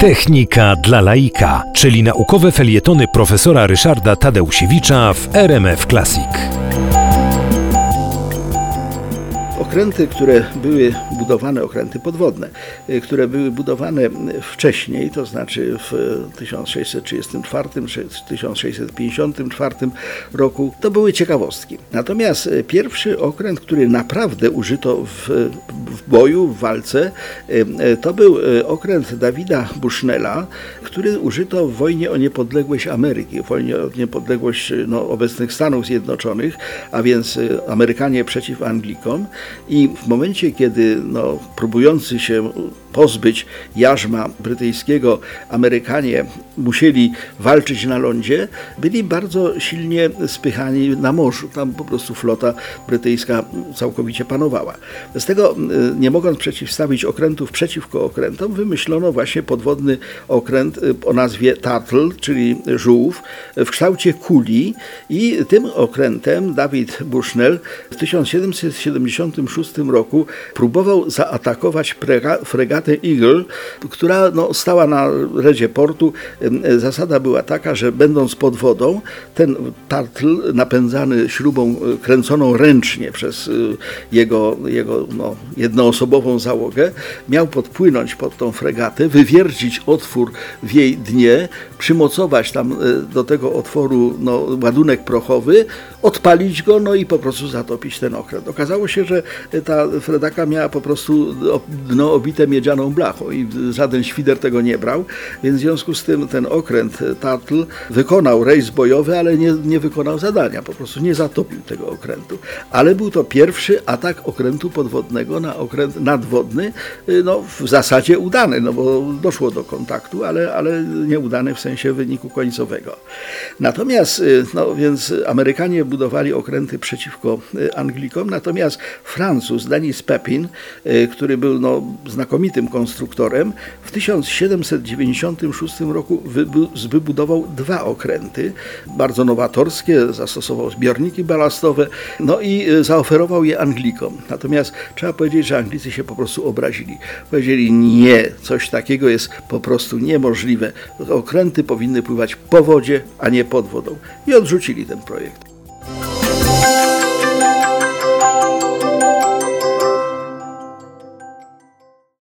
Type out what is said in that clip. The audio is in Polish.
Technika dla laika, czyli naukowe felietony profesora Ryszarda Tadeusiewicza w RMF Classic. Okręty, które były budowane, okręty podwodne, y, które były budowane wcześniej, to znaczy w 1634 czy 1654 roku, to były ciekawostki. Natomiast y, pierwszy okręt, który naprawdę użyto w, w boju, w walce, y, to był okręt Dawida Bushnella, który użyto w wojnie o niepodległość Ameryki, w wojnie o niepodległość no, obecnych Stanów Zjednoczonych, a więc Amerykanie przeciw Anglikom. I w momencie, kiedy no, próbujący się pozbyć jarzma brytyjskiego Amerykanie musieli walczyć na lądzie, byli bardzo silnie spychani na morzu. Tam po prostu flota brytyjska całkowicie panowała. Z tego, nie mogąc przeciwstawić okrętów przeciwko okrętom, wymyślono właśnie podwodny okręt o nazwie Turtle, czyli żółw, w kształcie kuli i tym okrętem David Bushnell w 1776 roku próbował zaatakować fregatę Eagle, która no, stała na redzie portu. Zasada była taka, że będąc pod wodą, ten tartl napędzany śrubą e, kręconą ręcznie przez e, jego, jego no, jednoosobową załogę, miał podpłynąć pod tą fregatę, wywiercić otwór w jej dnie, przymocować tam e, do tego otworu no, ładunek prochowy, odpalić go, no i po prostu zatopić ten okręt. Okazało się, że ta fredaka miała po prostu dno obite miedzianą blachą i żaden świder tego nie brał, więc w związku z tym ten okręt Tatl wykonał rejs bojowy, ale nie, nie wykonał zadania, po prostu nie zatopił tego okrętu. Ale był to pierwszy atak okrętu podwodnego na okręt nadwodny, y, no w zasadzie udany, no bo doszło do kontaktu, ale, ale nieudany w sensie wyniku końcowego. Natomiast, y, no więc Amerykanie budowali okręty przeciwko y, Anglikom, natomiast Francuz Denis Pepin, który był no, znakomitym konstruktorem, w 1796 roku wybudował dwa okręty, bardzo nowatorskie, zastosował zbiorniki balastowe, no i zaoferował je Anglikom. Natomiast trzeba powiedzieć, że Anglicy się po prostu obrazili. Powiedzieli nie, coś takiego jest po prostu niemożliwe. Okręty powinny pływać po wodzie, a nie pod wodą. I odrzucili ten projekt.